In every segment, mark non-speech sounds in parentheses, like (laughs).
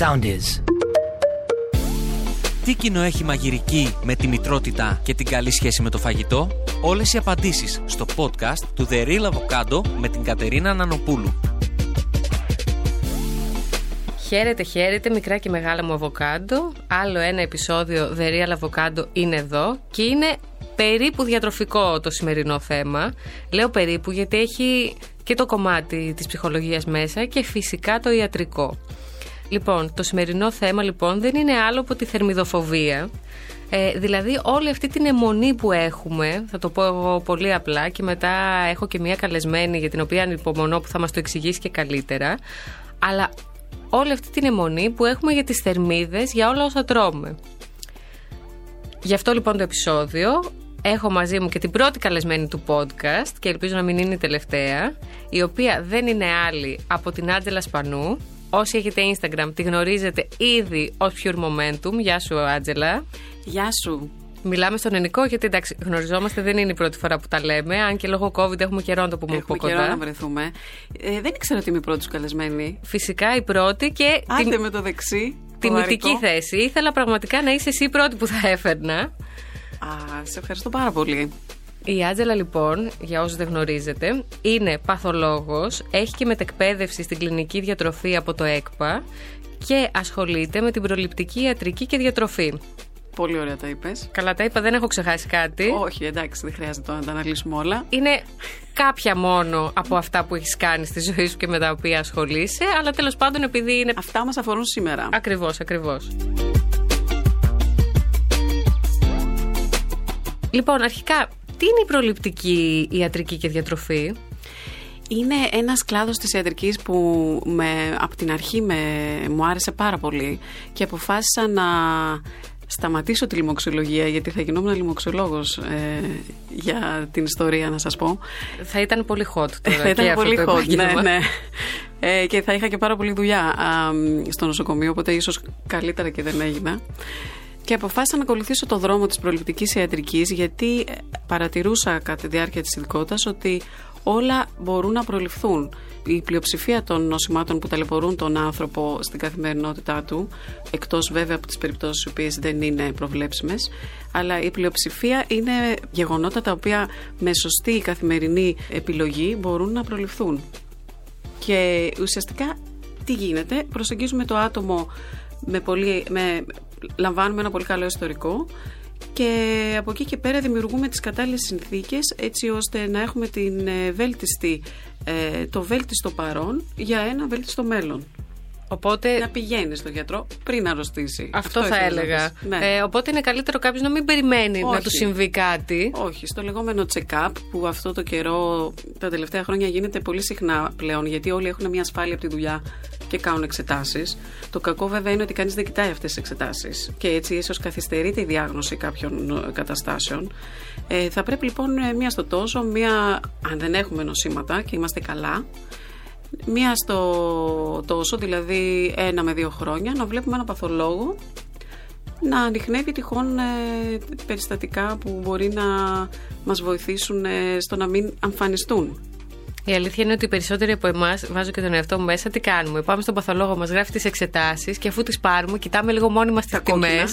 sound is. Τι κοινό έχει μαγειρική με τη μητρότητα και την καλή σχέση με το φαγητό; Όλες οι απαντήσεις στο podcast του The Real Avocado με την Κατερίνα Νανοπούλου. Χαίρετε, χαίρετε, μικρά και μεγάλα μου αβοκάντο. Άλλο ένα επεισόδιο The Real Avocado είναι εδώ και είναι περίπου διατροφικό το σημερινό θέμα. Λέω περίπου γιατί έχει και το κομμάτι της ψυχολογίας μέσα και φυσικά το ιατρικό. Λοιπόν, το σημερινό θέμα λοιπόν δεν είναι άλλο από τη θερμιδοφοβία. Ε, δηλαδή όλη αυτή την αιμονή που έχουμε, θα το πω εγώ πολύ απλά και μετά έχω και μια καλεσμένη για την οποία ανυπομονώ που θα μας το εξηγήσει και καλύτερα, αλλά όλη αυτή την αιμονή που έχουμε για τις θερμίδες, για όλα όσα τρώμε. Γι' αυτό λοιπόν το επεισόδιο έχω μαζί μου και την πρώτη καλεσμένη του podcast και ελπίζω να μην είναι η τελευταία, η οποία δεν είναι άλλη από την Άντζελα Σπανού. Όσοι έχετε Instagram τη γνωρίζετε ήδη ως Pure Momentum. Γεια σου Άντζελα. Γεια σου. Μιλάμε στον ελληνικό γιατί εντάξει γνωριζόμαστε δεν είναι η πρώτη φορά που τα λέμε αν και λόγω COVID έχουμε καιρό να το πούμε Έχουμε από καιρό κοντά. να βρεθούμε. Ε, δεν ήξερα ότι είμαι η πρώτη σου καλεσμένη. Φυσικά η πρώτη και Άντε την, με το δεξί. τη το μυθική βαρικό. θέση. Ήθελα πραγματικά να είσαι εσύ η πρώτη που θα έφερνα. Α, σε ευχαριστώ πάρα πολύ. Η Άτζελα λοιπόν, για όσους δεν γνωρίζετε, είναι παθολόγος, έχει και μετεκπαίδευση στην κλινική διατροφή από το ΕΚΠΑ και ασχολείται με την προληπτική ιατρική και διατροφή. Πολύ ωραία τα είπες. Καλά τα είπα, δεν έχω ξεχάσει κάτι. Όχι, εντάξει, δεν χρειάζεται τώρα να τα αναλύσουμε όλα. Είναι κάποια μόνο από αυτά που έχεις κάνει στη ζωή σου και με τα οποία ασχολείσαι, αλλά τέλος πάντων επειδή είναι... Αυτά μας αφορούν σήμερα. Ακριβώς, ακριβώς. Λοιπόν, αρχικά, τι είναι η προληπτική ιατρική και διατροφή; Είναι ένας κλάδος της ιατρικής που με, από την αρχή με, μου άρεσε πάρα πολύ και αποφάσισα να σταματήσω τη λοιμοξιολογία γιατί θα γινόμουν λοιμοξιολόγος ε, για την ιστορία να σας πω. Θα ήταν πολύ hot τώρα θα και ήταν αυτό πολύ το hot, ναι, επάγγελμα. ναι. Ε, και θα είχα και πάρα πολλή δουλειά α, μ, στο νοσοκομείο, οπότε ίσως καλύτερα και δεν έγινα. Και αποφάσισα να ακολουθήσω το δρόμο της προληπτικής ιατρικής γιατί ε, παρατηρούσα κατά τη διάρκεια της ειδικότητας ότι όλα μπορούν να προληφθούν. Η πλειοψηφία των νοσημάτων που ταλαιπωρούν τον άνθρωπο στην καθημερινότητά του, εκτός βέβαια από τις περιπτώσεις οι οποίες δεν είναι προβλέψιμες, αλλά η πλειοψηφία είναι γεγονότα τα οποία με σωστή καθημερινή επιλογή μπορούν να προληφθούν. Και ουσιαστικά τι γίνεται, προσεγγίζουμε το άτομο με πολύ, με, λαμβάνουμε ένα πολύ καλό ιστορικό και από εκεί και πέρα δημιουργούμε τις κατάλληλες συνθήκες έτσι ώστε να έχουμε την ε, βέλτιστη, ε, το βέλτιστο παρόν για ένα βέλτιστο μέλλον. Οπότε, Να πηγαίνεις στον γιατρό πριν αρρωστήσει. αυτό, θα ήθελα να έλεγα. πεις. Ναι. Ε, οπότε είναι καλύτερο κάποιος να μην περιμένει να Όχι. του συμβεί κάτι. Όχι, στο λεγόμενο check-up που αυτό το καιρό τα τελευταία χρόνια γίνεται πολύ συχνά πλέον γιατί όλοι έχουν μια ασφάλεια από τη δουλειά και κάνουν εξετάσεις. Το κακό βέβαια είναι ότι κανείς δεν κοιτάει αυτές τις εξετάσεις και έτσι ίσως καθυστερείται η διάγνωση κάποιων ε, καταστάσεων. Ε, θα πρέπει λοιπόν ε, μία στο τόσο, μία αν δεν έχουμε νοσήματα και είμαστε καλά, μία στο τόσο, δηλαδή ένα με δύο χρόνια, να βλέπουμε ένα παθολόγο να ανοιχνεύει τυχόν ε, περιστατικά που μπορεί να μας βοηθήσουν ε, στο να μην αμφανιστούν. Η αλήθεια είναι ότι οι περισσότεροι από εμάς, βάζω και τον εαυτό μου μέσα, τι κάνουμε; Πάμε στον παθολόγο, μας γράφει τις εξετάσεις και αφού τις πάρουμε, κοιτάμε λίγο μόνοι μας τι Τα τιμέ. κόκκινα.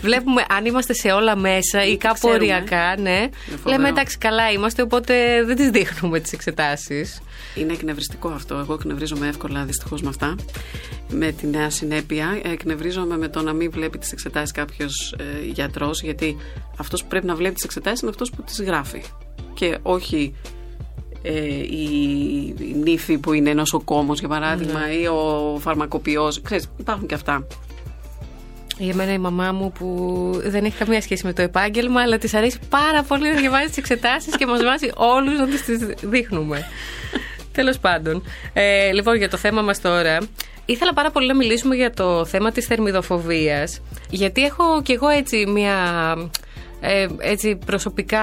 Βλέπουμε αν είμαστε σε όλα μέσα ή Ή κάπου ξέρουμε. οριακά, ναι. φοβερό. Λέμε εντάξει, καλά είμαστε, οπότε δεν τις δείχνουμε τις εξετάσεις. Είναι εκνευριστικό αυτό. Εγώ εκνευρίζομαι εύκολα δυστυχώς με αυτά. Με τη νέα συνέπεια. Εκνευρίζομαι με το να μην βλέπει τις εξετάσεις κάποιος ε, γιατρός, γιατί αυτός που πρέπει να βλέπει τις εξετάσεις είναι αυτός που τις γράφει. Και όχι ε, η, η νύφη που είναι νοσοκόμο, για παράδειγμα, Ναι. ή ο φαρμακοποιός. Ξέρεις, υπάρχουν και αυτά. Για μένα η μαμά μου που δεν έχει καμία σχέση με το επάγγελμα, αλλά της αρέσει πάρα πολύ να διαβάζει τις εξετάσεις και μας βάζει όλους να τις δείχνουμε. (laughs) Τέλος πάντων. Ε, λοιπόν, για το θέμα μας τώρα. Ήθελα πάρα πολύ να μιλήσουμε για το θέμα της θερμιδοφοβίας γιατί έχω κι εγώ έτσι μια ε, έτσι προσωπικά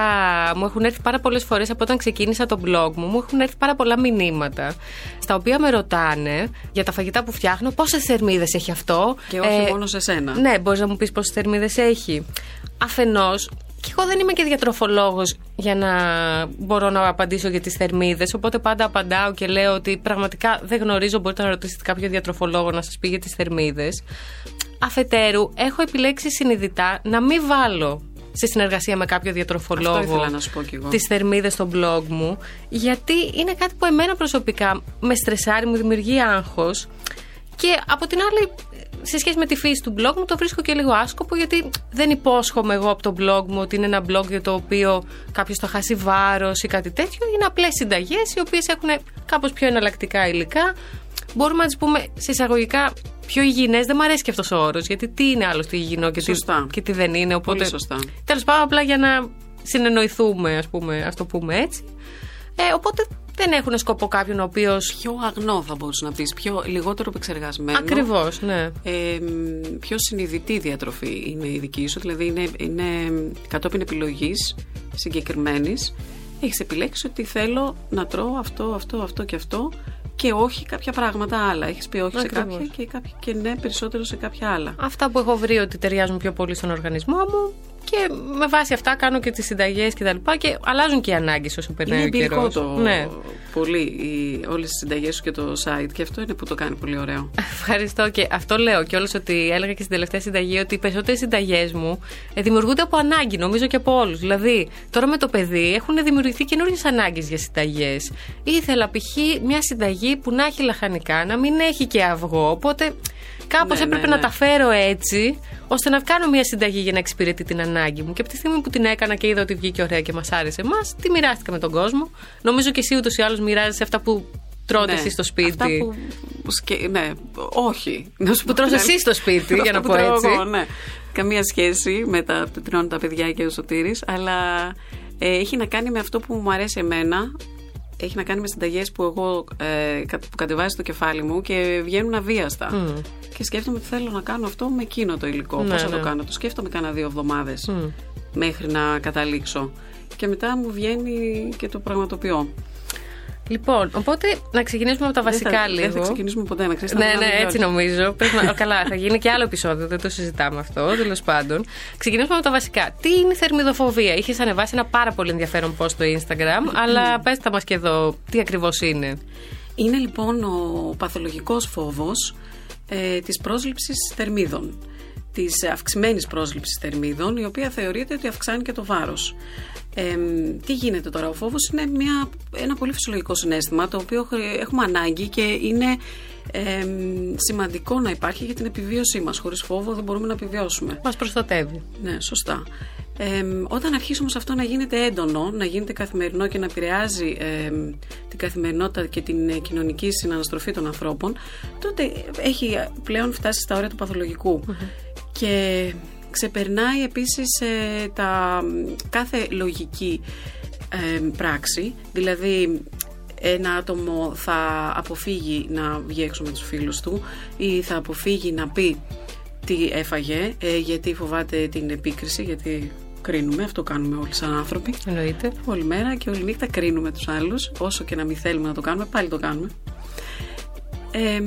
μου έχουν έρθει πάρα πολλές φορές από όταν ξεκίνησα το blog μου μου έχουν έρθει πάρα πολλά μηνύματα στα οποία με ρωτάνε για τα φαγητά που φτιάχνω πόσες θερμίδες έχει αυτό Και όχι Ε, μόνο σε σένα. ναι, μπορείς να μου πεις πόσες θερμίδες έχει. Αφενός, και εγώ δεν είμαι και διατροφολόγος για να μπορώ να απαντήσω για τις θερμίδες. Οπότε πάντα απαντάω και λέω ότι πραγματικά δεν γνωρίζω. Μπορείτε να ρωτήσετε κάποιο διατροφολόγο να σας πει για τις θερμίδες. Αφετέρου, έχω επιλέξει συνειδητά να μην βάλω σε συνεργασία με κάποιο διατροφολόγο τις θερμίδες στο blog μου, γιατί είναι κάτι που εμένα προσωπικά με στρεσάρει, μου δημιουργεί άγχος. Και από την άλλη, σε σχέση με τη φύση του blog μου, το βρίσκω και λίγο άσκοπο, γιατί δεν υπόσχομαι εγώ από το blog μου ότι είναι ένα blog για το οποίο κάποιος θα χάσει βάρος ή κάτι τέτοιο. Είναι απλές συνταγές, οι οποίες έχουν κάπως πιο εναλλακτικά υλικά. Μπορούμε να τις πούμε σε εισαγωγικά πιο υγιεινέ. Δεν μου αρέσει και αυτός ο όρος, γιατί τι είναι άλλο το υγιεινό και, τι, και τι δεν είναι. Οπότε, Πολύ σωστά. Τέλος πάντων, απλά για να συνεννοηθούμε, ας πούμε, ας το πούμε έτσι. Ε, οπότε δεν έχουν σκοπό κάποιον ο οποίο. Πιο αγνό θα μπορούσες να πεις, πιο λιγότερο επεξεργασμένο. Ακριβώς, ναι. Ε, πιο συνειδητή διατροφή είναι η δική σου, δηλαδή είναι, είναι κατόπιν επιλογής συγκεκριμένης. Έχεις επιλέξει ότι θέλω να τρώω αυτό, αυτό, αυτό και αυτό και όχι κάποια πράγματα άλλα. Έχεις πει όχι Ακριβώς. σε κάποια και, κάποια και ναι περισσότερο σε κάποια άλλα. Αυτά που έχω βρει ότι ταιριάζουν πιο πολύ στον οργανισμό μου και με βάση αυτά κάνω και τις συνταγές και τα λοιπά και αλλάζουν και οι ανάγκες όσο περνάει είναι ο καιρός. το ναι. πολύ όλες τις συνταγές σου και το site και αυτό είναι που το κάνει πολύ ωραίο. Ευχαριστώ και αυτό λέω κιόλα ότι έλεγα και στην τελευταία συνταγή ότι οι περισσότερες συνταγές μου ε, δημιουργούνται από ανάγκη, νομίζω και από όλους. Δηλαδή, τώρα με το παιδί έχουν δημιουργηθεί καινούριες ανάγκες για συνταγές. Ήθελα π.χ. μια συνταγή που να έχει λαχανικά, να μην έχει και αυγό, οπότε Κάπως ναι, έπρεπε ναι, να ναι. τα φέρω έτσι, ώστε να κάνω μια συνταγή για να εξυπηρετεί την ανάγκη μου. Και από τη στιγμή που την έκανα και είδα ότι βγήκε ωραία και μας άρεσε εμάς, τη μοιράστηκα με τον κόσμο. Νομίζω και εσύ ούτως ή άλλως μοιράζεσαι αυτά που τρώτε ναι, εσύ στο σπίτι. Αυτά που, ναι, όχι. Να σου που τρως εσύ στο σπίτι, για να πω έτσι. Εγώ, ναι. Καμία σχέση με τα που τρώνε τα παιδιά και ο Σωτήρης, αλλά ε, έχει να κάνει με αυτό που μου αρέσει εμένα, έχει να κάνει με συνταγές που εγώ ε, που κατεβάζει στο κεφάλι μου και βγαίνουν αβίαστα. Mm. Και σκέφτομαι ότι θέλω να κάνω αυτό με εκείνο το υλικό. Ναι, Πώς θα το ναι. κάνω. Το σκέφτομαι κάνα δύο εβδομάδες mm. μέχρι να καταλήξω. Και μετά μου βγαίνει και το πραγματοποιώ. Λοιπόν, οπότε να ξεκινήσουμε από τα βασικά δεν θα, λίγο. Δεν θα ξεκινήσουμε ποτέ, να ξέρεις. Ναι, ναι, έτσι νομίζω. (laughs) καλά, θα γίνει και άλλο επεισόδιο, δεν το συζητάμε αυτό, τέλος πάντων. Ξεκινήσουμε από τα βασικά. Τι είναι η θερμιδοφοβία, Είχες ανεβάσει ένα πάρα πολύ ενδιαφέρον post στο Instagram, (clears throat) αλλά πες τα μας και εδώ, τι ακριβώς είναι. Είναι λοιπόν ο παθολογικός φόβος ε, της πρόσληψης θερμίδων. Της αυξημένης πρόσληψης θερμίδων, η οποία θεωρείται ότι αυξάνει και το βάρος. Ε, τι γίνεται τώρα, ο φόβος είναι μια, ένα πολύ φυσιολογικό συνέστημα το οποίο έχουμε ανάγκη και είναι ε, σημαντικό να υπάρχει για την επιβίωσή μας. Χωρίς φόβο δεν μπορούμε να επιβιώσουμε. Μας προστατεύει. Ναι, σωστά. Ε, όταν αρχίσει όμως αυτό να γίνεται έντονο, να γίνεται καθημερινό και να επηρεάζει ε, την καθημερινότητα και την ε, κοινωνική συναναστροφή των ανθρώπων, τότε έχει πλέον φτάσει στα όρια του παθολογικου Και ξεπερνάει επίσης ε, τα, κάθε λογική ε, πράξη, δηλαδή ένα άτομο θα αποφύγει να βγει έξω με τους φίλους του ή θα αποφύγει να πει τι έφαγε ε, γιατί φοβάται την επίκριση, γιατί κρίνουμε, αυτό κάνουμε όλοι σαν άνθρωποι. Εννοείται. Όλη μέρα και όλη νύχτα κρίνουμε τους άλλους, όσο και να μην θέλουμε να το κάνουμε, πάλι το κάνουμε. Ε,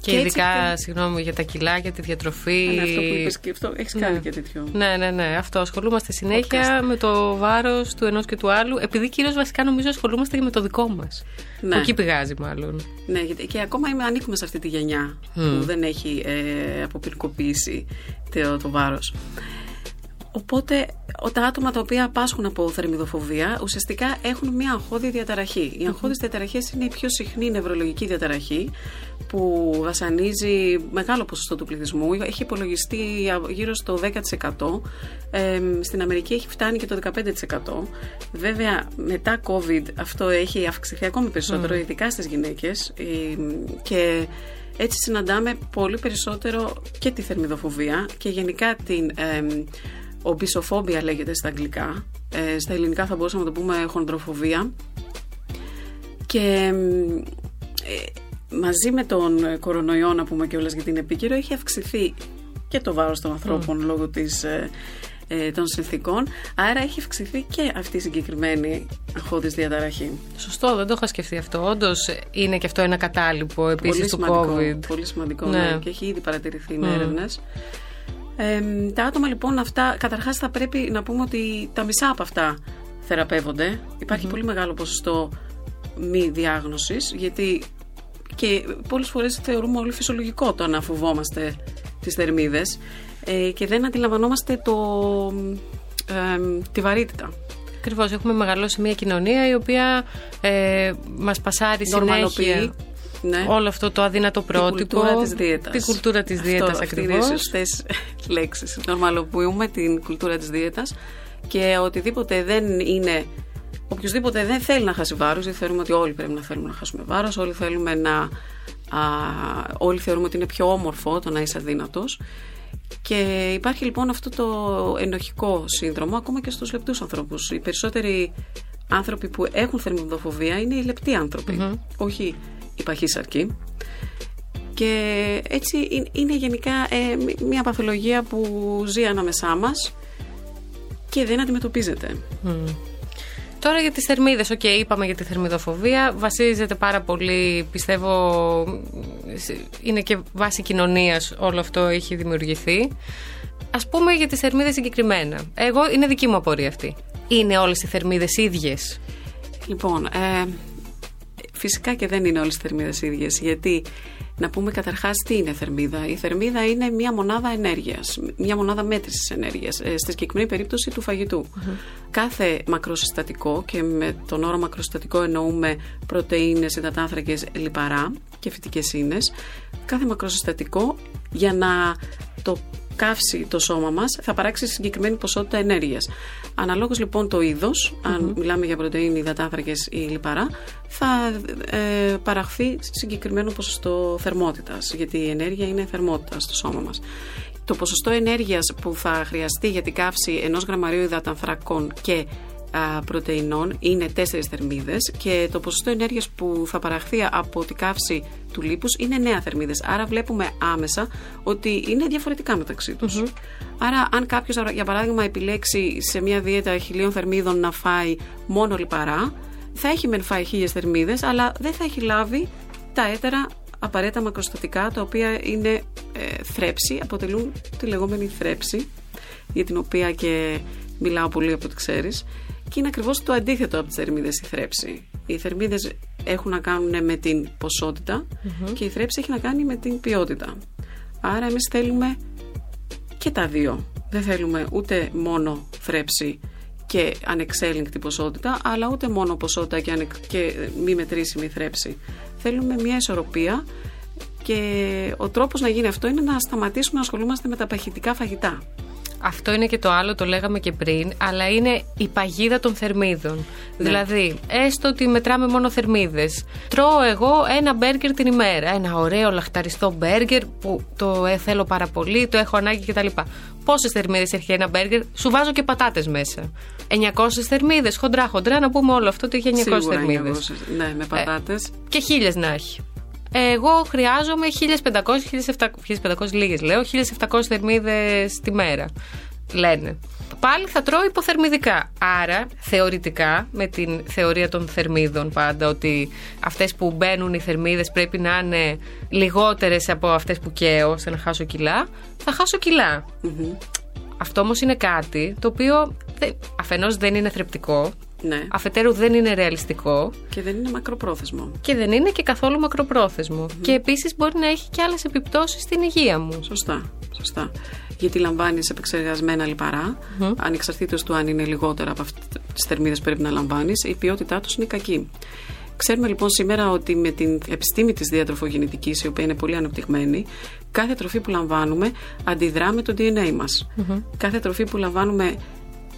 και, και ειδικά, έτσι, συγγνώμη, για τα κιλά, για τη διατροφή. Ναι, αυτό που είπες και αυτό, έχεις κάνει ναι. και τέτοιο. Ναι, ναι, ναι, αυτό. Ασχολούμαστε συνέχεια με το βάρος του ενός και του άλλου, επειδή κυρίως βασικά νομίζω ασχολούμαστε και με το δικό μας. Ναι. Που εκεί πηγάζει μάλλον. Ναι, γιατί και ακόμα είμαι, ανήκουμε σε αυτή τη γενιά που δεν έχει ε, αποπυρκοποίησει το, το βάρος. Οπότε τα άτομα τα οποία πάσχουν από θερμιδοφοβία ουσιαστικά έχουν μια αγχώδη διαταραχή. Οι αγχώδεις διαταραχές είναι η πιο συχνή νευρολογική διαταραχή που βασανίζει μεγάλο ποσοστό του πληθυσμού. Έχει υπολογιστεί γύρω στο 10%. Ε, στην Αμερική έχει φτάνει και το 15%. Βέβαια, μετά COVID αυτό έχει αυξηθεί ακόμη περισσότερο, mm. ειδικά στις γυναίκες. Ε, και έτσι συναντάμε πολύ περισσότερο και τη θερμιδοφοβία και γενικά την ε, ομπισοφόμπια λέγεται στα αγγλικά. Ε, στα ελληνικά θα μπορούσαμε να το πούμε χοντροφοβία. Και ε, μαζί με τον κορονοϊό, να πούμε κιόλας γιατί είναι επίκαιρο, έχει αυξηθεί και το βάρος των ανθρώπων λόγω της, ε, ε, των συνθήκων. Άρα έχει αυξηθεί και αυτή η συγκεκριμένη αγχώδης διαταραχή. Σωστό, δεν το είχα σκεφτεί αυτό. Όντως είναι και αυτό ένα κατάλοιπο επίσης του COVID. Πολύ σημαντικό, ναι. ναι. Και έχει ήδη παρατηρηθεί mm. έρευνες. Ε, τα άτομα λοιπόν αυτά, καταρχάς θα πρέπει να πούμε ότι τα μισά από αυτά θεραπεύονται. Υπάρχει πολύ μεγάλο ποσοστό μη διάγνωσης, γιατί και πολλές φορές θεωρούμε όλοι φυσιολογικό το να φοβόμαστε τις θερμίδες ε, και δεν αντιλαμβανόμαστε το, ε, τη βαρύτητα. Ακριβώς. Έχουμε μεγαλώσει μια κοινωνία η οποία ε, μας πασάρει συνέχεια. Ναι. Όλο αυτό το αδύνατο πρότυπο. Την κουλτούρα της δίαιτας. Την κουλτούρα της δίαιτας ακριβώς. Είναι οι σωστές λέξεις. Νορμαλοποιούμε την κουλτούρα της δίαιτας και οτιδήποτε δεν είναι. Οποιοδήποτε δεν θέλει να χάσει βάρος, γιατί θεωρούμε ότι όλοι πρέπει να θέλουμε να χάσουμε βάρος, όλοι θέλουμε να. Α, όλοι θεωρούμε ότι είναι πιο όμορφο το να είσαι αδύνατος. Και υπάρχει λοιπόν αυτό το ενοχικό σύνδρομο ακόμα και στους λεπτούς ανθρώπους. Οι περισσότεροι άνθρωποι που έχουν θερμιδοφοβία είναι οι λεπτοί όχι οι παχύσαρκοι. Και έτσι είναι γενικά ε, μια παθολογία που ζει ανάμεσά μας και δεν αντιμετωπίζεται. Τώρα για τις θερμίδες, οκ, είπαμε για τη θερμιδοφοβία, βασίζεται πάρα πολύ, πιστεύω, είναι και βάση κοινωνίας όλο αυτό έχει δημιουργηθεί. Ας πούμε για τις θερμίδες συγκεκριμένα. Εγώ, είναι δική μου απορία αυτή. Είναι όλες οι θερμίδες ίδιες; Λοιπόν, ε, φυσικά και δεν είναι όλες οι θερμίδες ίδιες, γιατί να πούμε καταρχάς τι είναι θερμίδα. Η θερμίδα είναι μια μονάδα ενέργειας, μια μονάδα μέτρησης ενέργειας. Ε, στη συγκεκριμένη περίπτωση του φαγητου Κάθε μακροσυστατικό, και με τον όρο μακροσυστατικό εννοούμε πρωτενε, υδατάνθρακες, λιπαρά και φυτικές ίνες. Κάθε μακροσυστατικό για να το καύσει το σώμα μας θα παράξει συγκεκριμένη ποσότητα ενέργειας. Αναλόγως λοιπόν το είδος, αν μιλάμε για πρωτεΐνη, υδατάνθρακες ή λιπαρά, θα ε, παραχθεί συγκεκριμένο ποσοστό θερμότητας, γιατί η ενέργεια είναι θερμότητα στο σώμα μας. Το ποσοστό ενέργειας που θα χρειαστεί για την καύση ενός γραμμαρίου υδατανθρακών και πρωτεϊνών είναι 4 θερμίδες και το ποσοστό ενέργειας που θα παραχθεί από την καύση του λίπους είναι 9 θερμίδες. Άρα βλέπουμε άμεσα ότι είναι διαφορετικά μεταξύ τους. Άρα αν κάποιος για παράδειγμα επιλέξει σε μια δίαιτα χιλίων θερμίδων να φάει μόνο λιπαρά θα έχει μεν φάει χίλιες θερμίδες αλλά δεν θα έχει λάβει τα έτερα απαραίτητα μακροστατικά τα οποία είναι ε, θρέψη, αποτελούν τη λεγόμενη θρέψη για την οποία και μιλάω πολύ από ό,τι ξέρεις και είναι ακριβώς το αντίθετο από τις θερμίδες η θρέψη. Οι θερμίδες έχουν να κάνουν με την ποσοτητα και η θρέψη έχει να κάνει με την ποιότητα. Άρα εμείς θέλουμε και τα δύο. Δεν θέλουμε ούτε μόνο θρέψη και ανεξέλεγκτη ποσότητα, αλλά ούτε μόνο ποσότητα και, ανε... και μη μετρήσιμη θρέψη. Θέλουμε μια ισορροπία και ο τρόπος να γίνει αυτό είναι να σταματήσουμε να ασχολούμαστε με τα παχυτικά φαγητά. Αυτό είναι και το άλλο, το λέγαμε και πριν, αλλά είναι η παγίδα των θερμίδων. Ναι. Δηλαδή, έστω ότι μετράμε μόνο θερμίδες. Τρώω εγώ ένα μπέργκερ την ημέρα. Ένα ωραίο λαχταριστό μπέργκερ που το ε, θέλω πάρα πολύ, το έχω ανάγκη κτλ. Πόσες θερμίδες έχει ένα μπέργκερ, σου βάζω και πατάτες μέσα. 900 θερμίδες, χοντρά-χοντρά, να πούμε όλο αυτό ότι έχει 900 θερμίδες. Ναι, με πατάτες. Ε, και χίλιες να έχει. Εγώ χρειάζομαι 1500, 1500 λίγες λέω, 1700 θερμίδες τη μέρα, λένε. Πάλι θα τρώω υποθερμιδικά. Άρα, θεωρητικά, με την θεωρία των θερμίδων πάντα, ότι αυτές που μπαίνουν οι θερμίδες πρέπει να είναι λιγότερες από αυτές που καίω, ώστε να χάσω κιλά, θα χάσω Αυτό όμως είναι κάτι το οποίο αφενός δεν είναι θρεπτικό, ναι. Αφετέρου δεν είναι ρεαλιστικό. Και δεν είναι μακροπρόθεσμο. Και δεν είναι και καθόλου Και επίσης μπορεί να έχει και άλλες επιπτώσεις στην υγεία μου. Σωστά. Σωστά. Γιατί λαμβάνεις επεξεργασμένα λιπαρά, mm-hmm. ανεξαρτήτως του αν είναι λιγότερα από αυτέ τις θερμίδες που πρέπει να λαμβάνεις, η ποιότητά τους είναι κακή. Ξέρουμε λοιπόν σήμερα ότι με την επιστήμη της διατροφογεννητικής, η οποία είναι πολύ αναπτυγμένη, κάθε τροφή που λαμβάνουμε αντιδρά με το DNA μας. Κάθε τροφή που λαμβάνουμε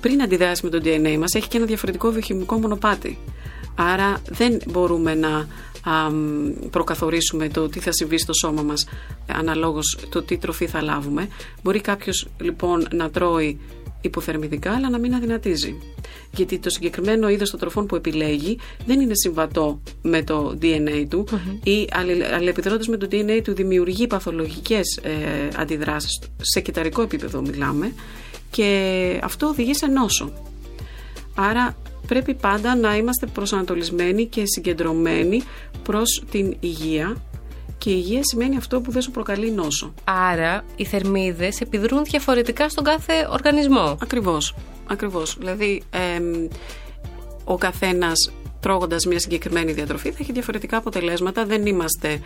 πριν αντιδράσει με το DNA μας έχει και ένα διαφορετικό βιοχημικό μονοπάτι. Άρα δεν μπορούμε να προκαθορίσουμε το τι θα συμβεί στο σώμα μας αναλόγως το τι τροφή θα λάβουμε. Μπορεί κάποιος λοιπόν να τρώει υποθερμιδικά αλλά να μην αδυνατίζει. Γιατί το συγκεκριμένο είδος των τροφών που επιλέγει δεν είναι συμβατό με το DNA του ή αλληλεπιδρώντας με το DNA του δημιουργεί παθολογικές ε, αντιδράσεις σε κυταρικό επίπεδο μιλάμε και αυτό οδηγεί σε νόσο. Άρα πρέπει πάντα να είμαστε προσανατολισμένοι και συγκεντρωμένοι προς την υγεία Και υγεία σημαίνει αυτό που δεν σου προκαλεί νόσο. Άρα οι θερμίδες επιδρούν διαφορετικά στον κάθε οργανισμό. Ακριβώς. Ακριβώς. Δηλαδή, εμ, ο καθένας τρώγοντας μια συγκεκριμένη διατροφή θα έχει διαφορετικά αποτελέσματα. Δεν είμαστε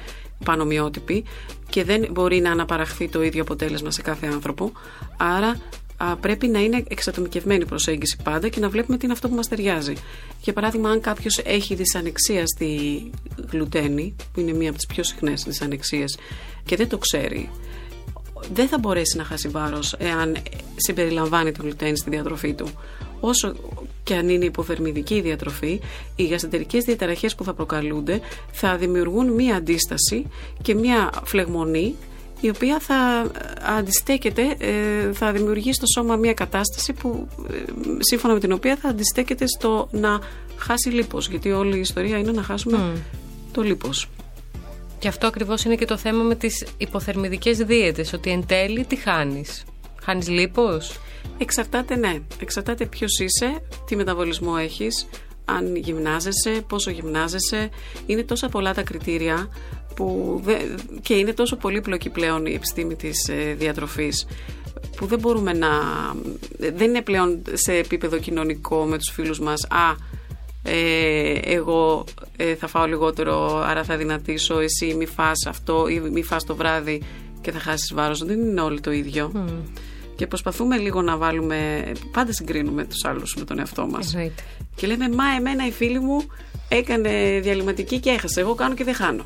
πανομοιότυποι και δεν μπορεί να αναπαραχθεί το ίδιο αποτέλεσμα σε κάθε άνθρωπο. Άρα α, πρέπει να είναι εξατομικευμένη η προσέγγιση πάντα και να βλέπουμε τι είναι αυτό που μας ταιριάζει. Για παράδειγμα, αν κάποιος έχει δυσανεξία στη γλουτένη, που είναι μία από τις πιο συχνές δυσανεξίες, και δεν το ξέρει, δεν θα μπορέσει να χάσει βάρος εάν συμπεριλαμβάνει το γλουτένι στη διατροφή του. Όσο και αν είναι υποθερμιδική η διατροφή, οι γαστεντερικές διαταραχές που θα προκαλούνται θα δημιουργούν μία αντίσταση και μία φλεγμονή η οποία θα αντιστέκεται, ε, θα δημιουργεί στο σώμα μία κατάσταση που, ε, σύμφωνα με την οποία θα αντιστέκεται στο να χάσει λίπος, γιατί όλη η ιστορία είναι να χάσουμε Μμ. το λίπος. Και αυτό ακριβώς είναι και το θέμα με τις υποθερμιδικές δίαιτες, ότι εν τέλει τι χάνεις. Χάνεις λίπος; Εξαρτάται, ναι. Εξαρτάται ποιος είσαι, τι μεταβολισμό έχεις, αν γυμνάζεσαι, πόσο γυμνάζεσαι. Είναι τόσα πολλά τα κριτήρια που δε- και είναι τόσο πολύπλοκη πλέον η επιστήμη της ε, διατροφής που δεν μπορούμε να... δεν είναι πλέον σε επίπεδο κοινωνικό με τους φίλους μας «Α, ε, εγώ ε, θα φάω λιγότερο, άρα θα δυνατήσω, εσύ μη φας αυτό ή μη φας το βράδυ και θα χάσεις βάρος». Δεν είναι όλοι το ίδιο. Και προσπαθούμε λίγο να βάλουμε... Πάντα συγκρίνουμε τους άλλους με τον εαυτό μας. Εννοείται. Και λέμε, μα εμένα η φίλη μου έκανε διαλυματική και έχασε. Εγώ κάνω και δεν χάνω.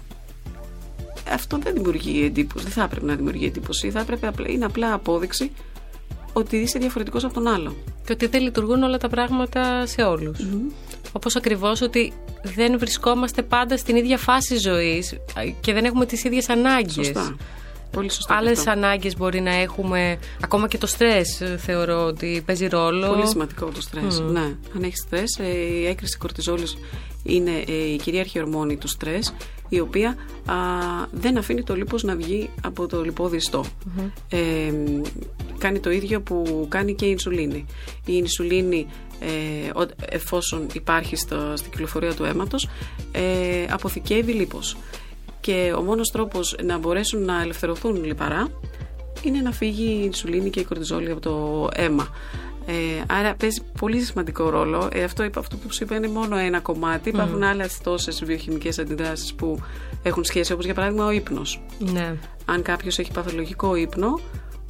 Αυτό δεν δημιουργεί εντύπωση. Δεν θα έπρεπε να δημιουργεί εντύπωση. Θα έπρεπε απλά, είναι απλά απόδειξη ότι είσαι διαφορετικός από τον άλλο. Και ότι δεν λειτουργούν όλα τα πράγματα σε όλους. Όπως ακριβώς ότι δεν βρισκόμαστε πάντα στην ίδια φάση ζωής και δεν έχουμε τις ίδιες ανάγκες. Σωστά. Πολύ σωστά. και Άλλες αυτό. ανάγκες μπορεί να έχουμε. Ακόμα και το στρες θεωρώ ότι παίζει ρόλο. Πολύ σημαντικό το στρες. Ναι. Αν έχεις στρες, ε, η έκρηση κορτιζόλης είναι ε, η κυρίαρχη ορμόνη του στρες, η οποία α, δεν αφήνει το λίπος να βγει από το λιπόδι ιστό. Ε, κάνει το ίδιο που κάνει και η ινσουλίνη. Η ινσουλίνη, ε, ο- εφόσον υπάρχει στο, στην κυκλοφορία του αίματος, ε, αποθηκεύει λίπος. Και ο μόνος τρόπος να μπορέσουν να ελευθερωθούν λιπαρά είναι να φύγει η ινσουλίνη και η κορτιζόλη από το αίμα. Ε, άρα παίζει πολύ σημαντικό ρόλο. Ε, αυτό, είπα- αυτό που σου είπα είναι μόνο ένα κομμάτι. Υπάρχουν άλλες τόσες βιοχημικές αντιδράσεις που έχουν σχέση, όπως για παράδειγμα ο ύπνος. Ναι. Αν κάποιος έχει παθολογικό ύπνο,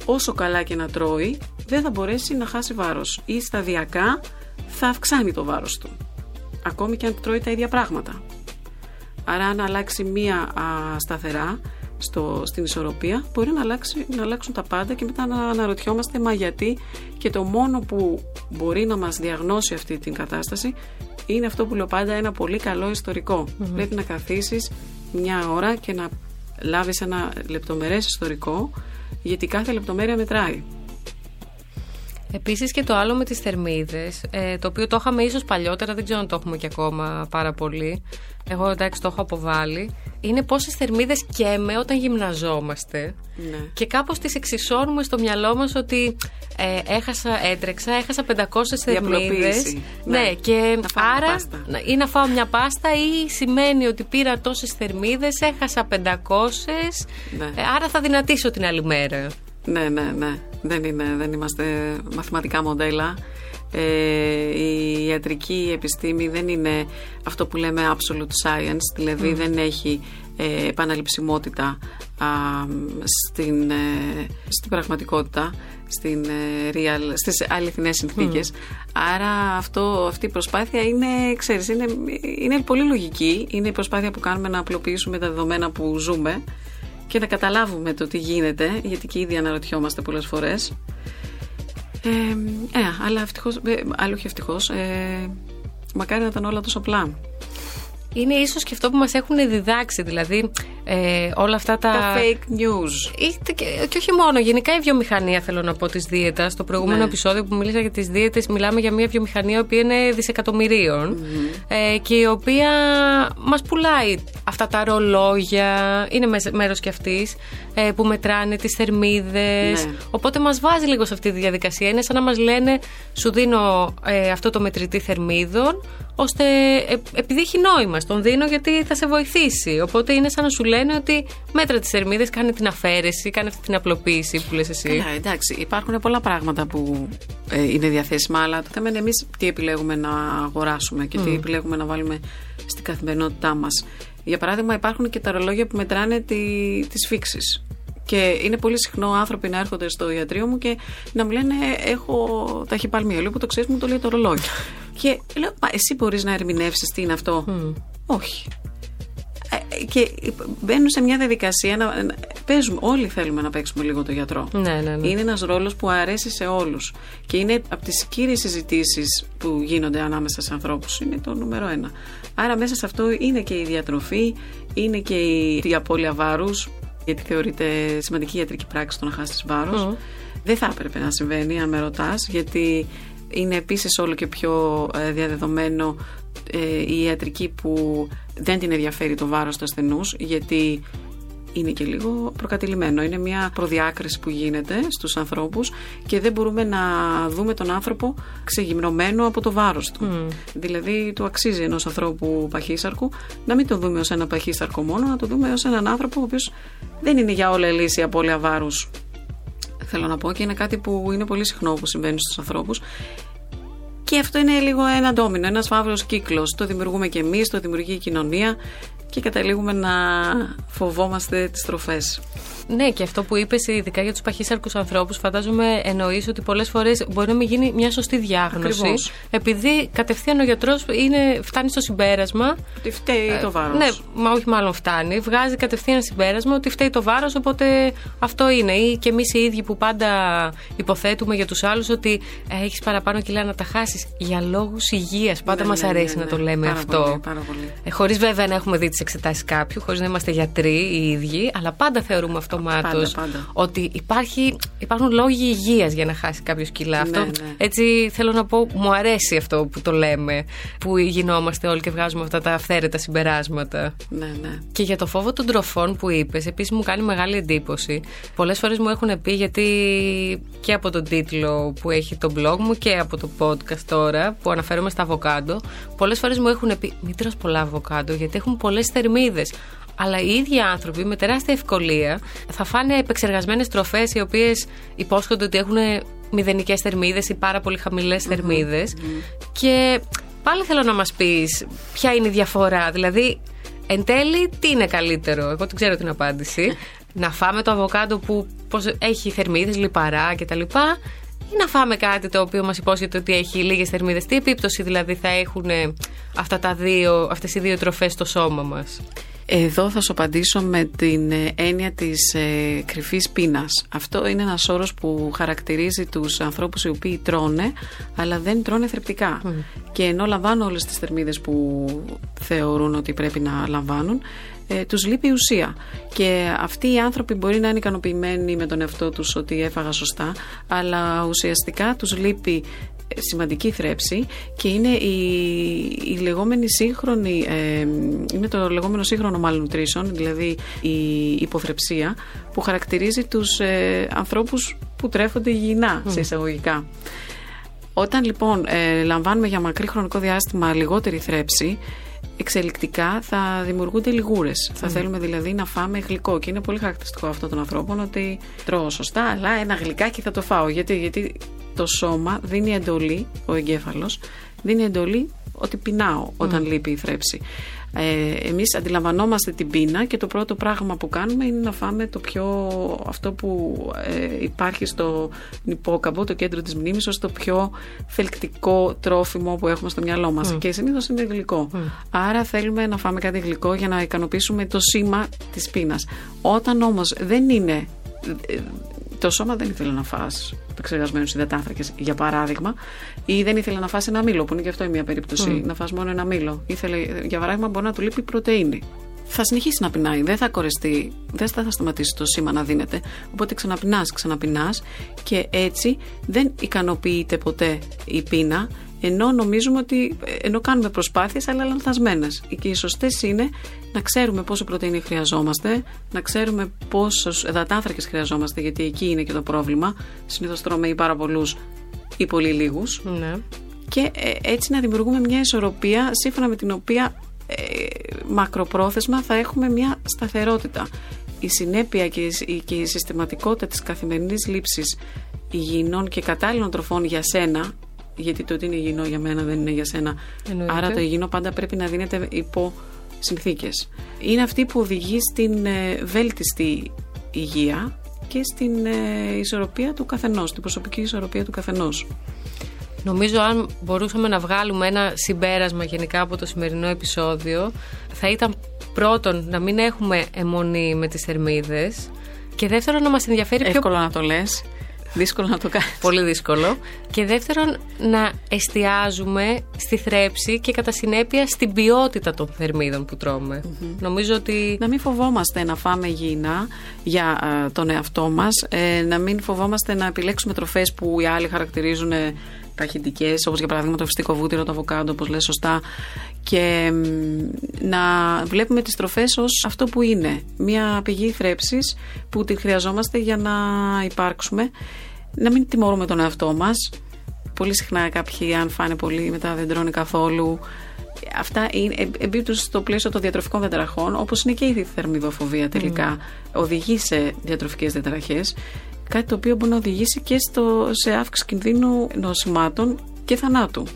όσο καλά και να τρώει, δεν θα μπορέσει να χάσει βάρος. Ή σταδιακά θα αυξάνει το βάρος του. Ακόμη και αν τρώει τα ίδια πράγματα. Άρα, αν αλλάξει μία α, σταθερά στο, στην ισορροπία, μπορεί να, αλλάξει, να αλλάξουν τα πάντα και μετά να αναρωτιόμαστε μα γιατί και το μόνο που μπορεί να μας διαγνώσει αυτή την κατάσταση είναι αυτό που λέω πάντα ένα πολύ καλό ιστορικό. Πρέπει να καθίσεις μια ώρα και να λάβεις ένα λεπτομερές ιστορικό γιατί κάθε λεπτομέρεια μετράει. Επίσης και το άλλο με τις θερμίδες, ε, το οποίο το είχαμε ίσως παλιότερα, δεν ξέρω αν το έχουμε και ακόμα πάρα πολύ. Εγώ εντάξει το έχω αποβάλει. Είναι πόσες θερμίδες καίμε όταν γυμναζόμαστε. Ναι. Και κάπως τις εξισώνουμε στο μυαλό μας ότι ε, έχασα, έτρεξα, έχασα 500 θερμίδες. Διαπλοποίηση. Ναι, Ναι. και Να φάω μια άρα. πάστα. να- ή να φάω μια πάστα ή σημαίνει ότι πήρα τόσες θερμίδες, έχασα 500. Ναι. ε, άρα θα δυνατήσω την άλλη μέρα. Ναι, ναι, ναι. Δεν, είναι, δεν είμαστε μαθηματικά μοντέλα. Ε, η ιατρική επιστήμη δεν είναι αυτό που λέμε absolute science, δηλαδή δεν έχει ε, επαναληψιμότητα α, στην, ε, στην πραγματικότητα, στην, ε, real, στις αληθινές συνθήκες. Άρα αυτό, αυτή η προσπάθεια είναι, ξέρεις, είναι, είναι πολύ λογική. Είναι η προσπάθεια που κάνουμε να απλοποιήσουμε τα δεδομένα που ζούμε και να καταλάβουμε το τι γίνεται, γιατί και ήδη αναρωτιόμαστε πολλές φορές. Ε, ε, αλλά ευτυχώς, ε, άλλο όχι ευτυχώς, ε, μακάρι να ήταν όλα τόσο απλά. Είναι ίσως και αυτό που μας έχουν διδάξει, δηλαδή ε, όλα αυτά τα... Τα fake news. Είτε και, και όχι μόνο, γενικά η βιομηχανία θέλω να πω της δίαιτας. Στο προηγούμενο Ναι. επεισόδιο που μίλησα για τις δίαιτες μιλάμε για μια βιομηχανία η οποία είναι δισεκατομμυρίων ε, και η οποία μας πουλάει αυτά τα ρολόγια, είναι μες- μέρος και αυτής, ε, που μετράνε τις θερμίδες. Ναι. Οπότε μας βάζει λίγο σε αυτή τη διαδικασία. Είναι σαν να μας λένε σου δίνω ε, αυτό το μετρητή θερμίδων ώστε ε, επειδή έχει νόημα, στον δίνω γιατί θα σε βοηθήσει. Οπότε είναι σαν να σου λέει λένε ότι μέτρα τις θερμίδες, κάνει την αφαίρεση, κάνει αυτή την απλοποίηση που λες εσύ. Καλά, εντάξει, υπάρχουν πολλά πράγματα που ε, είναι διαθέσιμα, αλλά το θέμα είναι εμείς τι επιλέγουμε να αγοράσουμε και τι επιλέγουμε να βάλουμε στην καθημερινότητά μας. Για παράδειγμα, υπάρχουν και τα ρολόγια που μετράνε τις φίξεις. Και είναι πολύ συχνό άνθρωποι να έρχονται στο ιατρείο μου και να μου λένε Έχω ταχυπαλμία. Λέω που το ξέρεις, μου το λέει το ρολόι. Και λέω Μα εσύ μπορείς να ερμηνεύσεις τι είναι αυτό. Όχι. Ε, και μπαίνουν σε μια διαδικασία να παίζουμε. Όλοι θέλουμε να παίξουμε λίγο το γιατρό. Ναι, ναι, ναι. Είναι ένας ρόλος που αρέσει σε όλους. Και είναι από τις κύριες συζητήσεις που γίνονται ανάμεσα σε ανθρώπους. Είναι το νούμερο ένα. Άρα μέσα σε αυτό είναι και η διατροφή, είναι και η, η απώλεια βάρους γιατί θεωρείται σημαντική ιατρική πράξη το να χάσεις βάρος. Δεν θα έπρεπε να συμβαίνει, αν με ρωτάς, γιατί είναι επίσης όλο και πιο ε, διαδεδομένο ε, η ιατρική που δεν την ενδιαφέρει το βάρος του ασθενούς γιατί είναι και λίγο προκατηλημένο. Είναι μια προδιάκριση που γίνεται στους ανθρώπους και δεν μπορούμε να δούμε τον άνθρωπο ξεγυμνωμένο από το βάρος του. Δηλαδή του αξίζει ενός ανθρώπου παχύσαρκου να μην το δούμε ως ένα παχύσαρκο μόνο, να το δούμε ως έναν άνθρωπο ο οποίος δεν είναι για όλα λύση απώλεια βάρους. Θέλω να πω και είναι κάτι που είναι πολύ συχνό που συμβαίνει στους ανθρώπους και αυτό είναι λίγο ένα ντόμινο, ένας φαύλο κύκλος. Το δημιουργούμε και εμείς, το δημιουργεί η κοινωνία και καταλήγουμε να φοβόμαστε τις τροφές. Ναι, και αυτό που είπες, ειδικά για τους παχύσαρκους ανθρώπους, φαντάζομαι εννοείς ότι πολλές φορές μπορεί να μην γίνει μια σωστή διάγνωση. Ακριβώς. Επειδή κατευθείαν ο γιατρός φτάνει στο συμπέρασμα. Ότι φταίει το βάρος. Ναι, μα όχι μάλλον φτάνει. Βγάζει κατευθείαν συμπέρασμα ότι φταίει το βάρος, οπότε αυτό είναι. Ή και εμείς οι ίδιοι που πάντα υποθέτουμε για τους άλλους ότι ε, έχεις παραπάνω κιλά να τα χάσεις για λόγους υγείας. Πάντα Ναι, μας ναι, αρέσει ναι, να το ναι. λέμε Πάρα αυτό. πολύ, πάρα πολύ. Ε, χωρίς βέβαια να έχουμε δει τις εξετάσεις κάποιου, χωρίς να είμαστε γιατροί οι ίδιοι, αλλά πάντα θεωρούμε αυτομάτω Πάντα, πάντα. ότι υπάρχει, υπάρχουν λόγοι υγείας για να χάσει κάποιος κιλά. αυτό, ναι. Έτσι θέλω να πω, μου αρέσει αυτό που το λέμε, που γινόμαστε όλοι και βγάζουμε αυτά τα αυθαίρετα συμπεράσματα. Ναι, ναι. Και για το φόβο των τροφών που είπες, επίσης μου κάνει μεγάλη εντύπωση. Πολλές φορές μου έχουν πει, γιατί και από τον τίτλο που έχει το blog μου και από το podcast τώρα που αναφέρομαι στα αβοκάντο, πολλές φορές μου έχουν πει: Μην τρως πολλά αβοκάντο, γιατί έχουν πολλές θερμίδες. Αλλά οι ίδιοι άνθρωποι με τεράστια ευκολία θα φάνε επεξεργασμένες τροφές οι οποίες υπόσχονται ότι έχουν μηδενικές θερμίδες ή πάρα πολύ χαμηλές θερμίδες. Και πάλι θέλω να μας πεις ποια είναι η διαφορά. Δηλαδή, Εν τέλει, τι είναι καλύτερο; Εγώ δεν ξέρω την απάντηση. (laughs) να φάμε το αβοκάντο που πώς έχει θερμίδες, λιπαρά κτλ. Ή να φάμε κάτι το οποίο μας υπόσχεται ότι έχει λίγες θερμίδες. Τι επίπτωση δηλαδή θα έχουν ε, αυτά τα δύο, αυτές οι δύο τροφές στο σώμα μας; Εδώ θα σου απαντήσω με την ε, έννοια της ε, κρυφής πείνας. Αυτό είναι ένας όρος που χαρακτηρίζει τους ανθρώπους οι οποίοι τρώνε, αλλά δεν τρώνε θρεπτικά. Και ενώ λαμβάνουν όλες τις θερμίδες που θεωρούν ότι πρέπει να λαμβάνουν, ε, τους λείπει η ουσία. Και αυτοί οι άνθρωποι μπορεί να είναι ικανοποιημένοι με τον εαυτό τους ότι έφαγα σωστά, αλλά ουσιαστικά τους λείπει ε, σημαντική θρέψη και είναι η, η λεγόμενη σύγχρονη, ε, είναι το λεγόμενο σύγχρονο malnutrition, δηλαδή η υποθρεψία που χαρακτηρίζει τους ε, ανθρώπους που τρέφονται υγιεινά σε εισαγωγικά. Όταν λοιπόν ε, λαμβάνουμε για μακρύ χρονικό διάστημα λιγότερη θρέψη, εξελικτικά θα δημιουργούνται λιγούρες. Θα θέλουμε δηλαδή να φάμε γλυκό. Και είναι πολύ χαρακτηριστικό αυτό των ανθρώπων ότι τρώω σωστά, αλλά ένα γλυκάκι θα το φάω. Γιατί, γιατί το σώμα δίνει εντολή, ο εγκέφαλος, δίνει εντολή ότι πεινάω όταν λείπει η θρέψη. Ε, εμείς αντιλαμβανόμαστε την πείνα και το πρώτο πράγμα που κάνουμε είναι να φάμε το πιο αυτό που ε, υπάρχει στο υπόκαμπο, το κέντρο της μνήμης ως το πιο θελκτικό τρόφιμο που έχουμε στο μυαλό μας. Και συνήθως είναι γλυκό. Άρα θέλουμε να φάμε κάτι γλυκό για να ικανοποιήσουμε το σήμα της πείνας. Όταν όμως δεν είναι ε, το σώμα δεν ήθελε να φας επεξεργασμένου υδατάνθρακες, για παράδειγμα, ή δεν ήθελε να φας ένα μήλο, που είναι και αυτό η μία περίπτωση, να φας μόνο ένα μήλο. Ήθελε, για παράδειγμα, μπορεί να του λείπει πρωτενη. Θα συνεχίσει να πεινάει, δεν θα κορεστεί, δεν θα σταματήσει το σήμα να δίνεται. Οπότε ξαναπεινάς, ξαναπεινάς και έτσι δεν ικανοποιείται ποτέ η πείνα, ενώ νομίζουμε ότι, ενώ κάνουμε προσπάθειες αλλά λανθασμένες. Και οι σωστές είναι να ξέρουμε πόσο πρωτεΐνη χρειαζόμαστε, να ξέρουμε πόσους εδατάνθρακες χρειαζόμαστε, γιατί εκεί είναι και το πρόβλημα. Συνήθως τρώμε ή πάρα πολλούς ή πολύ λίγους. Ναι. Και ε, έτσι να δημιουργούμε μια ισορροπία σύμφωνα με την οποία ε, μακροπρόθεσμα θα έχουμε μια σταθερότητα. Η συνέπεια και η, και η συστηματικότητα της καθημερινής λήψης υγιεινών και κατάλληλων τροφών για σένα, γιατί το ότι είναι υγιεινό για μένα δεν είναι για σένα, Εννοείται. άρα το υγιεινό πάντα πρέπει να δίνεται υπό συνθήκες. Είναι αυτή που οδηγεί στην ε, βέλτιστη υγεία και στην ε, ισορροπία του καθενός, την προσωπική ισορροπία του καθενός. Νομίζω αν μπορούσαμε να βγάλουμε ένα συμπέρασμα γενικά από το σημερινό επεισόδιο θα ήταν πρώτον να μην έχουμε αιμονή με τις θερμίδες και δεύτερον να μας ενδιαφέρει πιο Εύκολο να το λες, δύσκολο να το κάνεις. πολύ δύσκολο. Και δεύτερον να εστιάζουμε στη θρέψη και κατά συνέπεια στην ποιότητα των θερμίδων που τρώμε. Νομίζω ότι Να μην φοβόμαστε να φάμε υγιεινά για ε, τον εαυτό μας, ε, να μην φοβόμαστε να επιλέξουμε τροφές που οι άλλοι χαρακτηρίζουν ε, παχυντικές, όπως για παράδειγμα το φυστικό βούτυρο, το αβοκάντο, όπως λες σωστά, και μ, να βλέπουμε τις τροφές ως αυτό που είναι, μια πηγή θρέψης που τη χρειαζόμαστε για να υπάρξουμε, να μην τιμωρούμε τον εαυτό μας, Πολύ συχνά κάποιοι, αν φάνε πολύ, μετά δεν τρώνε καθόλου. Αυτά είναι, ε, εμπίπτουν στο πλαίσιο των διατροφικών διαταραχών, όπως είναι και η θερμιδοφοβία τελικά. Οδηγεί σε διατροφικές διαταραχές. Κάτι το οποίο μπορεί να οδηγήσει και στο, σε αύξηση κινδύνου νοσημάτων και θανάτου.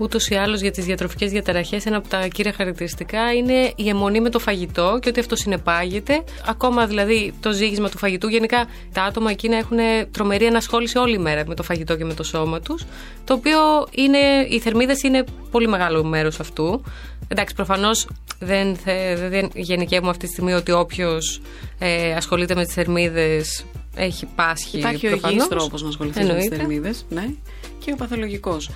Ούτως ή άλλως για τις διατροφικές διαταραχές, ένα από τα κύρια χαρακτηριστικά είναι η αιμονή με το φαγητό και ότι αυτό συνεπάγεται. Ακόμα δηλαδή το ζήγισμα του φαγητού. Γενικά τα άτομα εκείνα έχουν τρομερή ενασχόληση όλη μέρα με το φαγητό και με το σώμα τους. Το οποίο είναι, οι θερμίδες είναι πολύ μεγάλο μέρος αυτού. Εντάξει, προφανώς δεν, θε, δεν γενικεύουμε αυτή τη στιγμή ότι όποιος ε, ασχολείται με τις θερμίδες έχει πάσχει. Υπάρχει ο προφανώς. υγιής τρόπος να ασχοληθεί με τις Εννοείται. θερμίδες, ναι, και ο παθολογικός.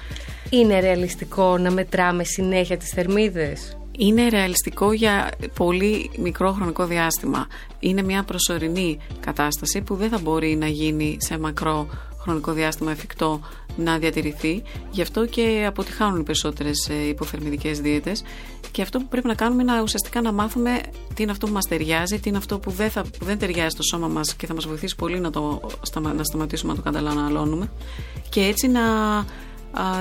Είναι ρεαλιστικό να μετράμε συνέχεια τις θερμίδες; Είναι ρεαλιστικό για πολύ μικρό χρονικό διάστημα. Είναι μια προσωρινή κατάσταση που δεν θα μπορεί να γίνει σε μακρό χρονικό διάστημα εφικτό να διατηρηθεί. Γι' αυτό και αποτυχάνουν οι περισσότερες υποθερμιδικέ δίαιτες. Και αυτό που πρέπει να κάνουμε είναι ουσιαστικά να μάθουμε τι είναι αυτό που μας ταιριάζει, τι είναι αυτό που δεν, θα, που δεν ταιριάζει στο σώμα μας και θα μας βοηθήσει πολύ να, το, σταμα- να σταματήσουμε να το καταναλώνουμε. Και έτσι να α,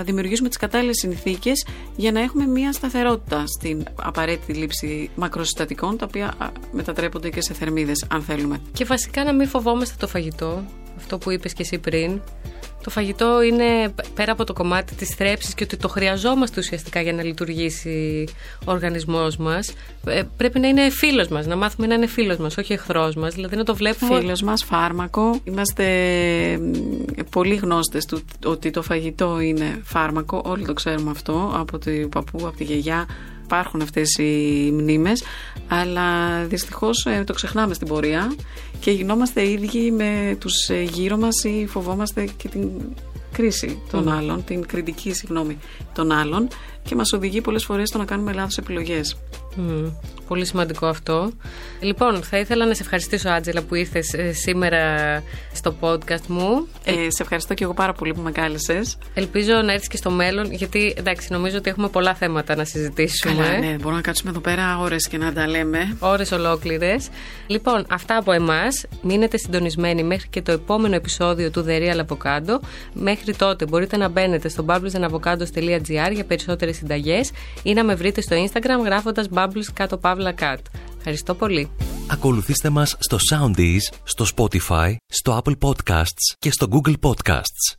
δημιουργήσουμε τις κατάλληλες συνθήκες για να έχουμε μια σταθερότητα στην απαραίτητη λήψη μακροσυστατικών τα οποία α, μετατρέπονται και σε θερμίδες αν θέλουμε. Και βασικά να μην φοβόμαστε το φαγητό, αυτό που είπες και εσύ πριν. Το φαγητό είναι πέρα από το κομμάτι της θρέψης και ότι το χρειαζόμαστε ουσιαστικά για να λειτουργήσει ο οργανισμός μας. Ε, πρέπει να είναι φίλος μας, να μάθουμε να είναι φίλος μας, όχι εχθρός μας. Δηλαδή να το βλέπουμε... Φίλος μας, φάρμακο. Είμαστε μ, πολύ γνώστες του ότι το φαγητό είναι φάρμακο. Όλοι το ξέρουμε αυτό από την παππού, από τη γιαγιά. Υπάρχουν αυτές οι μνήμες, αλλά δυστυχώς ε, το ξεχνάμε στην πορεία και γινόμαστε ίδιοι με τους ε, γύρω μας ή φοβόμαστε και την κρίση των άλλων, την κριτική συγγνώμη των άλλων και μας οδηγεί πολλές φορές στο να κάνουμε λάθος επιλογές. Μμμ, πολύ σημαντικό αυτό. Λοιπόν, θα ήθελα να σε ευχαριστήσω, Άτζελα, που ήρθες ε, σήμερα στο podcast μου. Ε, σε ευχαριστώ και εγώ πάρα πολύ που με κάλεσες. Ελπίζω να έρθεις και στο μέλλον, γιατί εντάξει, νομίζω ότι έχουμε πολλά θέματα να συζητήσουμε. Καλά, ναι, μπορούμε να κάτσουμε εδώ πέρα ώρες και να τα λέμε. Ώρες ολόκληρες. Λοιπόν, αυτά από εμάς. Μείνετε συντονισμένοι μέχρι και το επόμενο επεισόδιο του The Real Avocado. Μέχρι τότε μπορείτε να μπαίνετε στο bubblesandavocados.gr για περισσότερες συνταγές ή να με βρείτε στο Instagram γράφοντας bubbles κάτω παύλα cat. Ευχαριστώ πολύ. Ακολουθήστε μας στο Soundees, στο Spotify, στο Apple Podcasts και στο Google Podcasts.